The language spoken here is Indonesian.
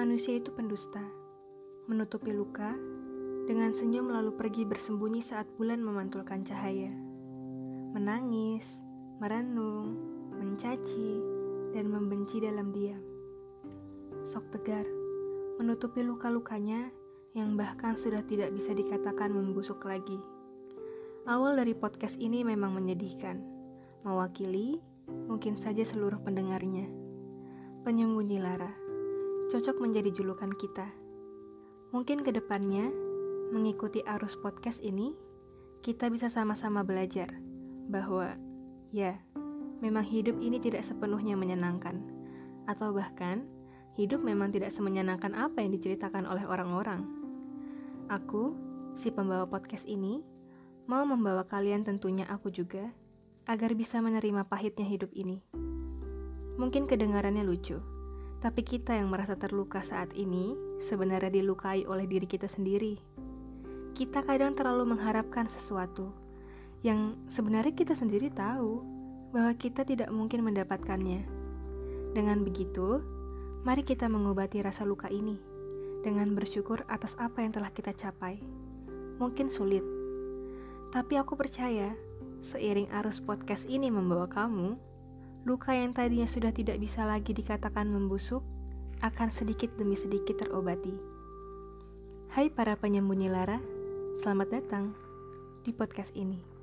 Manusia itu pendusta, menutupi luka dengan senyum lalu pergi bersembunyi saat bulan memantulkan cahaya. Menangis, merenung, mencaci, dan membenci dalam diam. Sok tegar, menutupi luka-lukanya yang bahkan sudah tidak bisa dikatakan membusuk lagi. Awal dari podcast ini memang menyedihkan, mewakili mungkin saja seluruh pendengarnya. Penyembunyi lara cocok menjadi julukan kita. Mungkin ke depannya, mengikuti arus podcast ini, kita bisa sama-sama belajar bahwa, ya, memang hidup ini tidak sepenuhnya menyenangkan, atau bahkan hidup memang tidak semenyenangkan apa yang diceritakan oleh orang-orang. Aku, si pembawa podcast ini, mau membawa kalian tentunya aku juga, agar bisa menerima pahitnya hidup ini. Mungkin kedengarannya lucu, tapi kita yang merasa terluka saat ini sebenarnya dilukai oleh diri kita sendiri. Kita kadang terlalu mengharapkan sesuatu yang sebenarnya kita sendiri tahu bahwa kita tidak mungkin mendapatkannya. Dengan begitu, mari kita mengobati rasa luka ini dengan bersyukur atas apa yang telah kita capai. Mungkin sulit, tapi aku percaya seiring arus podcast ini membawa kamu luka yang tadinya sudah tidak bisa lagi dikatakan membusuk akan sedikit demi sedikit terobati. Hai para penyembunyi lara, selamat datang di podcast ini.